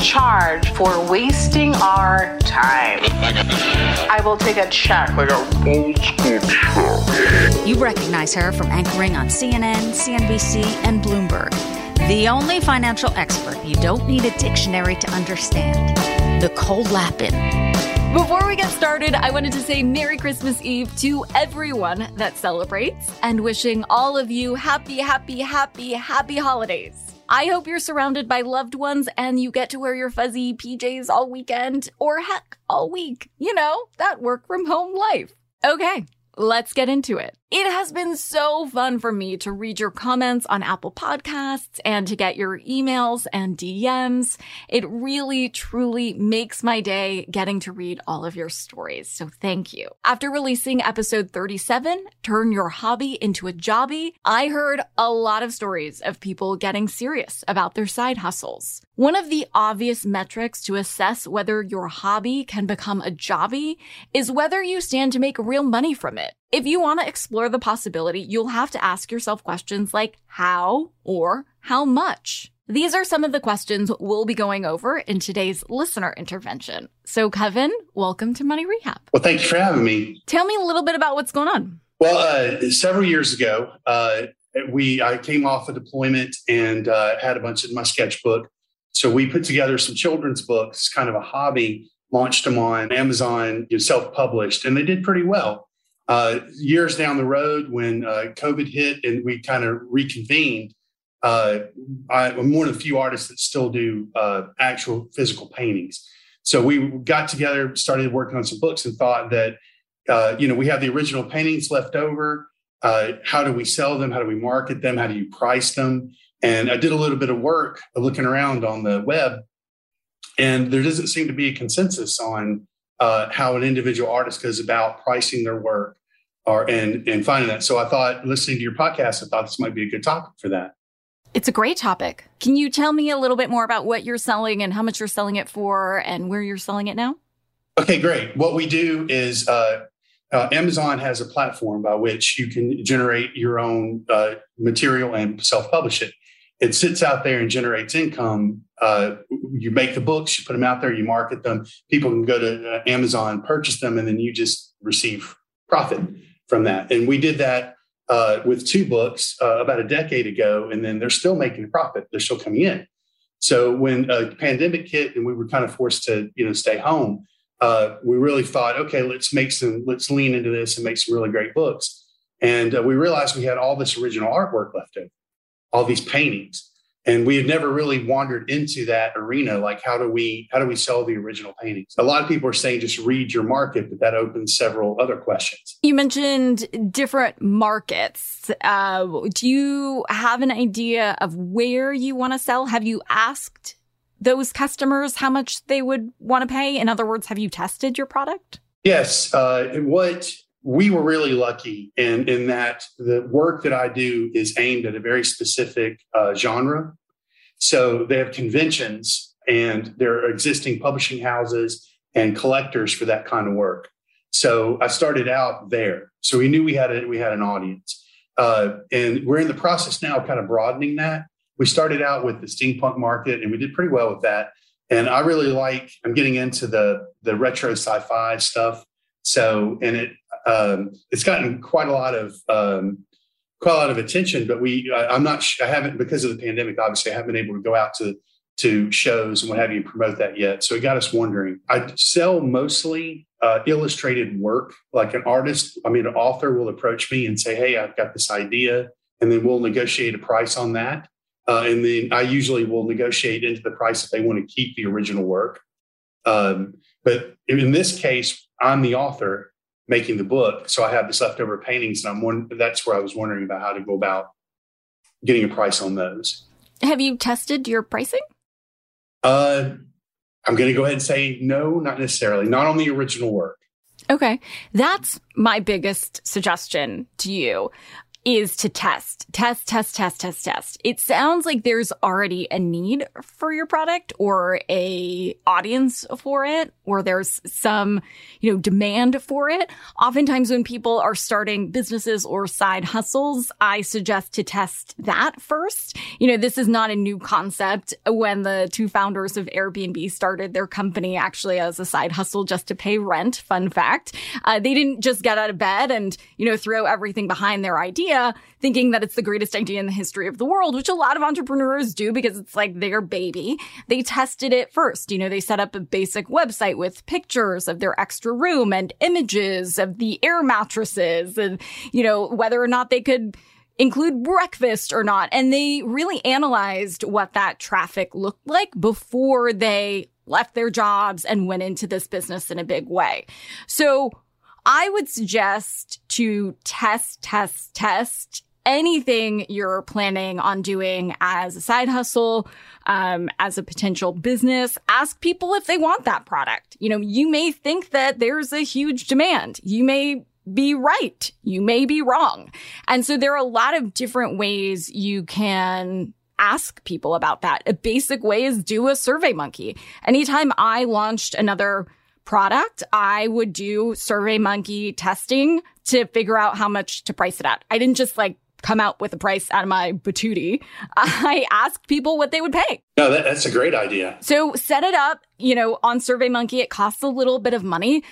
Charge for wasting our time. Oh I will take a check. Like a truck. You recognize her from anchoring on CNN, CNBC, and Bloomberg. The only financial expert you don't need a dictionary to understand. Nicole Lapin. Before we get started, I wanted to say Merry Christmas Eve to everyone that celebrates and wishing all of you happy, happy, happy, happy holidays. I hope you're surrounded by loved ones and you get to wear your fuzzy PJs all weekend or heck, all week. You know, that work from home life. Okay, let's get into it. It has been so fun for me to read your comments on Apple Podcasts and to get your emails and DMs. It really, truly makes my day getting to read all of your stories. So thank you. After releasing episode 37, Turn Your Hobby into a Jobby, I heard a lot of stories of people getting serious about their side hustles. One of the obvious metrics to assess whether your hobby can become a jobby is whether you stand to make real money from it. If you want to explore the possibility, you'll have to ask yourself questions like how or how much. These are some of the questions we'll be going over in today's listener intervention. So, Kevin, welcome to Money Rehab. Well, thank you for having me. Tell me a little bit about what's going on. Well, uh, several years ago, uh, we I came off a deployment and uh, had a bunch in my sketchbook. So we put together some children's books, kind of a hobby, launched them on Amazon, you know, self-published, and they did pretty well. Uh, years down the road, when uh, COVID hit and we kind of reconvened, uh, I, I'm one of the few artists that still do uh, actual physical paintings. So we got together, started working on some books, and thought that uh, you know we have the original paintings left over. Uh, how do we sell them? How do we market them? How do you price them? And I did a little bit of work looking around on the web, and there doesn't seem to be a consensus on uh, how an individual artist goes about pricing their work or and and finding that. So I thought, listening to your podcast, I thought this might be a good topic for that. It's a great topic. Can you tell me a little bit more about what you're selling and how much you're selling it for and where you're selling it now? Okay, great. What we do is uh, uh, Amazon has a platform by which you can generate your own uh, material and self-publish it. It sits out there and generates income. Uh, you make the books, you put them out there, you market them. People can go to uh, Amazon, purchase them, and then you just receive profit from that. And we did that uh, with two books uh, about a decade ago, and then they're still making a profit. They're still coming in. So when a pandemic hit and we were kind of forced to, you know, stay home, uh, we really thought, okay, let's make some, let's lean into this and make some really great books. And uh, we realized we had all this original artwork left over, all these paintings, and we had never really wandered into that arena. Like, how do we, how do we sell the original paintings? A lot of people are saying just read your market, but that opens several other questions. You mentioned different markets. Uh, do you have an idea of where you want to sell? Have you asked those customers how much they would want to pay? In other words, have you tested your product? Yes. Uh, what we were really lucky in, in that the work that I do is aimed at a very specific uh, genre. So they have conventions and there are existing publishing houses and collectors for that kind of work. So I started out there. So we knew we had a, we had an audience, uh, and we're in the process now of kind of broadening that. We started out with the steampunk market, and we did pretty well with that. And I really like. I'm getting into the the retro sci-fi stuff. So and it um, it's gotten quite a lot of um, quite a lot of attention. But we I, I'm not. I haven't because of the pandemic. Obviously, I haven't been able to go out to to shows and what have you promote that yet. So it got us wondering. I sell mostly uh, illustrated work. Like an artist, I mean, an author will approach me and say, "Hey, I've got this idea. and then we'll negotiate a price on that. Uh, and then I usually will negotiate into the price if they want to keep the original work. Um, but in this case, I'm the author making the book, so I have this leftover paintings, and I'm one. That's where I was wondering about how to go about getting a price on those. Have you tested your pricing? Uh, I'm going to go ahead and say no, not necessarily. Not on the original work. Okay. That's my biggest suggestion to you is to test, test, test, test, test, test. It sounds like there's already a need for your product or a audience for it, or there's some, you know, demand for it. Oftentimes when people are starting businesses or side hustles, I suggest to test that first. You know, this is not a new concept. When the two founders of Airbnb started their company actually as a side hustle just to pay rent, fun fact, uh, they didn't just get out of bed and, you know, throw everything behind their idea idea thinking that it's the greatest idea in the history of the world, which a lot of entrepreneurs do because it's like their baby. They tested it first. You know, they set up a basic website with pictures of their extra room and images of the air mattresses and, you know, whether or not they could include breakfast or not. And they really analyzed what that traffic looked like before they left their jobs and went into this business in a big way. So I would suggest to test, test, test anything you're planning on doing as a side hustle, um, as a potential business. Ask people if they want that product. You know, you may think that there's a huge demand. You may be right. You may be wrong. And so there are a lot of different ways you can ask people about that. A basic way is do a survey monkey. Anytime I launched another product, I would do survey monkey testing to figure out how much to price it at. I didn't just like come out with a price out of my batootie. I asked people what they would pay. No, that, that's a great idea. So set it up, you know, on Survey Monkey. It costs a little bit of money,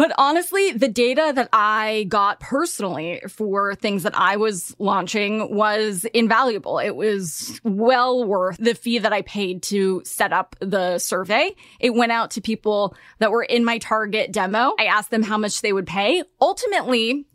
but honestly, the data that I got personally for things that I was launching was invaluable. It was well worth the fee that I paid to set up the survey. It went out to people that were in my target demo. I asked them how much they would pay. Ultimately,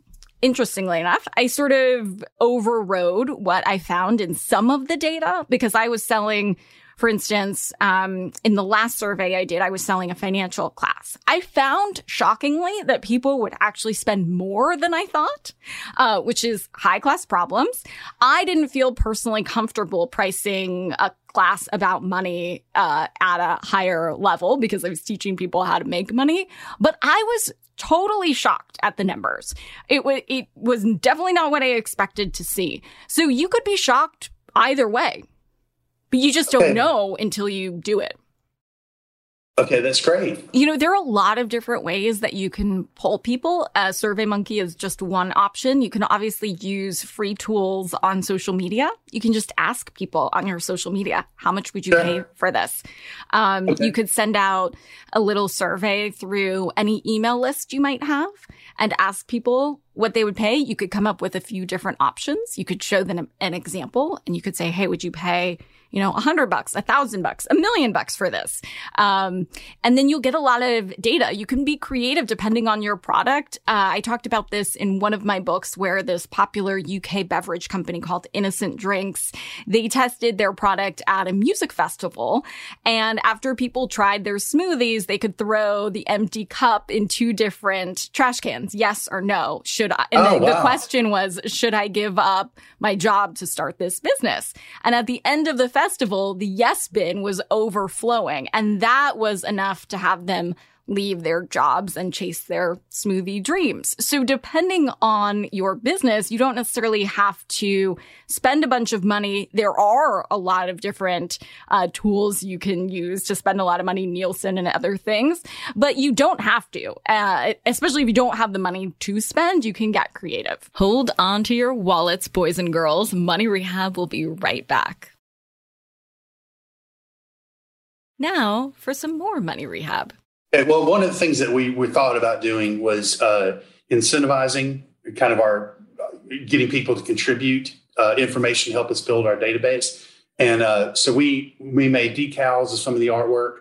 interestingly enough, I sort of overrode what I found in some of the data because I was selling for instance, um, in the last survey I did, I was selling a financial class. I found shockingly that people would actually spend more than I thought, uh, which is high class problems. I didn't feel personally comfortable pricing a class about money uh, at a higher level because I was teaching people how to make money. But I was totally shocked at the numbers. It was it was definitely not what I expected to see. So you could be shocked either way. But you just don't okay. know until you do it. Okay, that's great. You know, there are a lot of different ways that you can poll people. Uh, SurveyMonkey is just one option. You can obviously use free tools on social media. You can just ask people on your social media, how much would you sure. pay for this? Um, okay. You could send out a little survey through any email list you might have and ask people what they would pay. You could come up with a few different options. You could show them an example and you could say, Hey, would you pay you know, a hundred bucks, a thousand bucks, a million bucks for this. Um, and then you'll get a lot of data. You can be creative depending on your product. Uh, I talked about this in one of my books where this popular UK beverage company called Innocent Drinks, they tested their product at a music festival. And after people tried their smoothies, they could throw the empty cup in two different trash cans. Yes or no. Should I? And oh, wow. the question was, should I give up my job to start this business? And at the end of the festival, the yes bin was overflowing. And that was enough to have them leave their jobs and chase their smoothie dreams. So depending on your business, you don't necessarily have to spend a bunch of money. There are a lot of different uh, tools you can use to spend a lot of money, Nielsen and other things, but you don't have to. Uh, especially if you don't have the money to spend, you can get creative. Hold on to your wallets, boys and girls. Money Rehab will be right back. Now for some more money rehab. Well, one of the things that we, we thought about doing was uh, incentivizing kind of our getting people to contribute uh, information to help us build our database. And uh, so we we made decals of some of the artwork,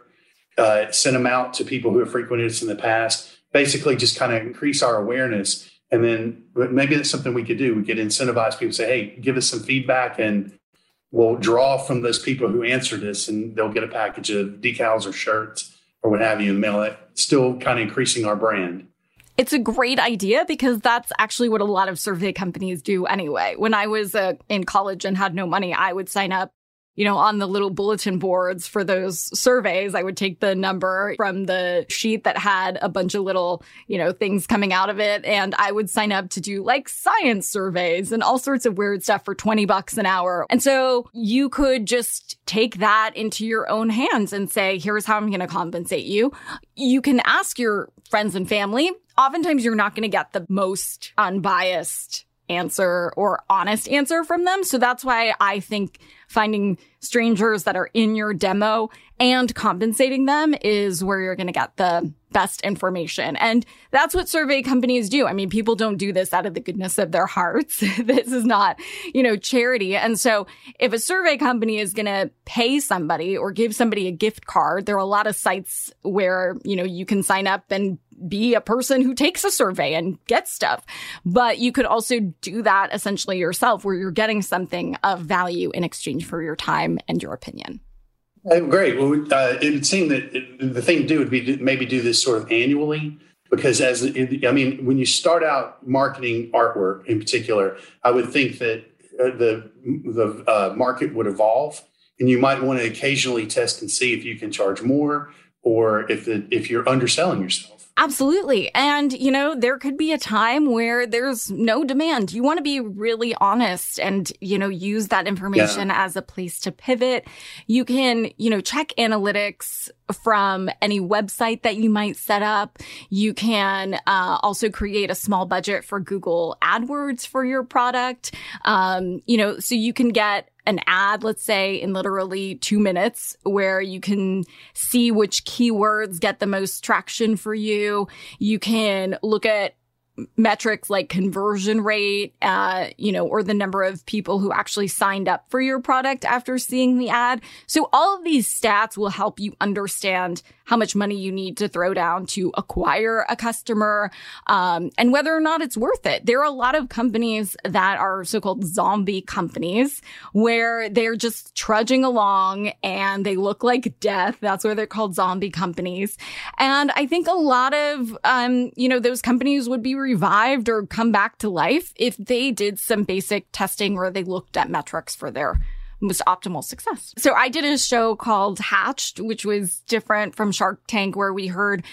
uh, sent them out to people who have frequented us in the past. Basically, just kind of increase our awareness And then maybe that's something we could do. We could incentivize people, say, hey, give us some feedback and we'll draw from those people who answered this and they'll get a package of decals or shirts or what have you and mail it, still kind of increasing our brand. It's a great idea because that's actually what a lot of survey companies do anyway. When I was uh, in college and had no money, I would sign up you know, on the little bulletin boards for those surveys, I would take the number from the sheet that had a bunch of little, you know, things coming out of it. And I would sign up to do like science surveys and all sorts of weird stuff for 20 bucks an hour. And so you could just take that into your own hands and say, here's how I'm going to compensate you. You can ask your friends and family. Oftentimes you're not going to get the most unbiased answer or honest answer from them. So that's why I think finding strangers that are in your demo and compensating them is where you're going to get the best information. And that's what survey companies do. I mean, people don't do this out of the goodness of their hearts. this is not, you know, charity. And so if a survey company is going to pay somebody or give somebody a gift card, there are a lot of sites where, you know, you can sign up and be a person who takes a survey and gets stuff. But you could also do that essentially yourself where you're getting something of value in exchange for your time and your opinion. Uh, great. Well, uh, it would seem that it, the thing to do would be to maybe do this sort of annually because as I mean, when you start out marketing artwork in particular, I would think that uh, the the uh, market would evolve, and you might want to occasionally test and see if you can charge more or if the, if you're underselling yourself. Absolutely. And, you know, there could be a time where there's no demand. You want to be really honest and, you know, use that information yeah. as a place to pivot. You can, you know, check analytics from any website that you might set up. You can uh, also create a small budget for Google AdWords for your product. Um, you know, so you can get an ad, let's say in literally two minutes where you can see which keywords get the most traction for you. You can look at metrics like conversion rate, uh, you know, or the number of people who actually signed up for your product after seeing the ad. So all of these stats will help you understand how much money you need to throw down to acquire a customer, um, and whether or not it's worth it. There are a lot of companies that are so-called zombie companies where they're just trudging along and they look like death. That's why they're called zombie companies. And I think a lot of, um, you know, those companies would be revived or come back to life if they did some basic testing where they looked at metrics for their most optimal success. So I did a show called Hatched, which was different from Shark Tank, where we heard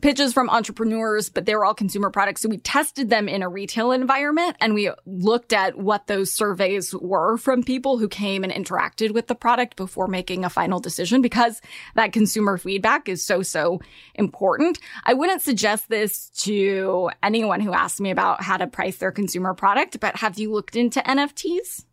pitches from entrepreneurs, but they were all consumer products. So we tested them in a retail environment and we looked at what those surveys were from people who came and interacted with the product before making a final decision because that consumer feedback is so, so important. I wouldn't suggest this to anyone who asks me about how to price their consumer product, but have you looked into NFTs?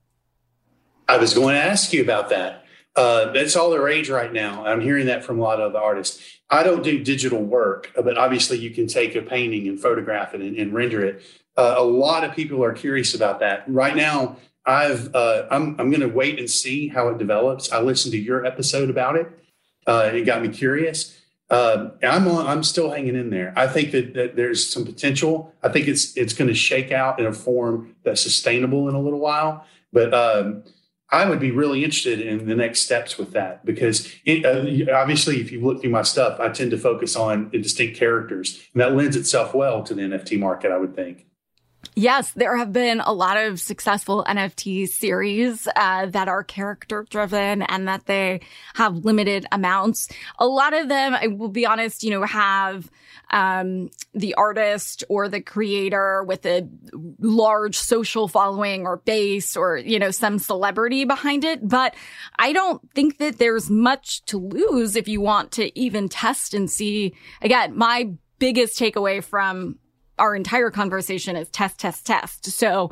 I was going to ask you about that. Uh, that's all the rage right now. I'm hearing that from a lot of the artists. I don't do digital work, but obviously you can take a painting and photograph it and, and render it. Uh, a lot of people are curious about that right now. I've uh, I'm I'm going to wait and see how it develops. I listened to your episode about it. Uh, it got me curious. Uh, I'm on, I'm still hanging in there. I think that, that there's some potential. I think it's it's going to shake out in a form that's sustainable in a little while. But um, I would be really interested in the next steps with that because it, uh, obviously, if you look through my stuff, I tend to focus on the distinct characters, and that lends itself well to the NFT market. I would think. Yes, there have been a lot of successful NFT series uh, that are character driven and that they have limited amounts. A lot of them, I will be honest, you know, have um, the artist or the creator with a large social following or base or, you know, some celebrity behind it. But I don't think that there's much to lose if you want to even test and see. Again, my biggest takeaway from our entire conversation is test, test, test. So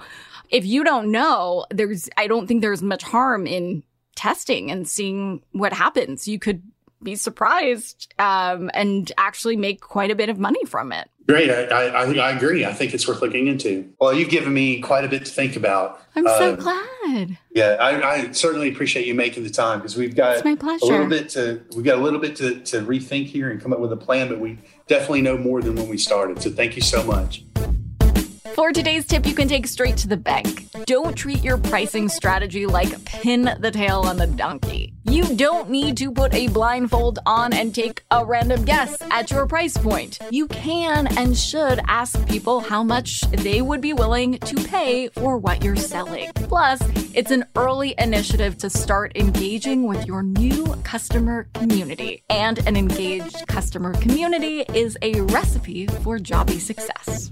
if you don't know, there's, I don't think there's much harm in testing and seeing what happens. You could be surprised um, and actually make quite a bit of money from it. Great. I, I, I, agree. I think it's worth looking into. Well, you've given me quite a bit to think about. I'm so um, glad. Yeah, I, I, certainly appreciate you making the time because we've got it's my pleasure. a little bit to we've got a little bit to, to rethink here and come up with a plan, but we definitely know more than when we started. So thank you so much. For today's tip, you can take straight to the bank. Don't treat your pricing strategy like pin the tail on the donkey. You don't need to put a blindfold on and take a random guess at your price point. You can and should ask people how much they would be willing to pay for what you're selling. Plus, it's an early initiative to start engaging with your new customer community. And an engaged customer community is a recipe for jobby success.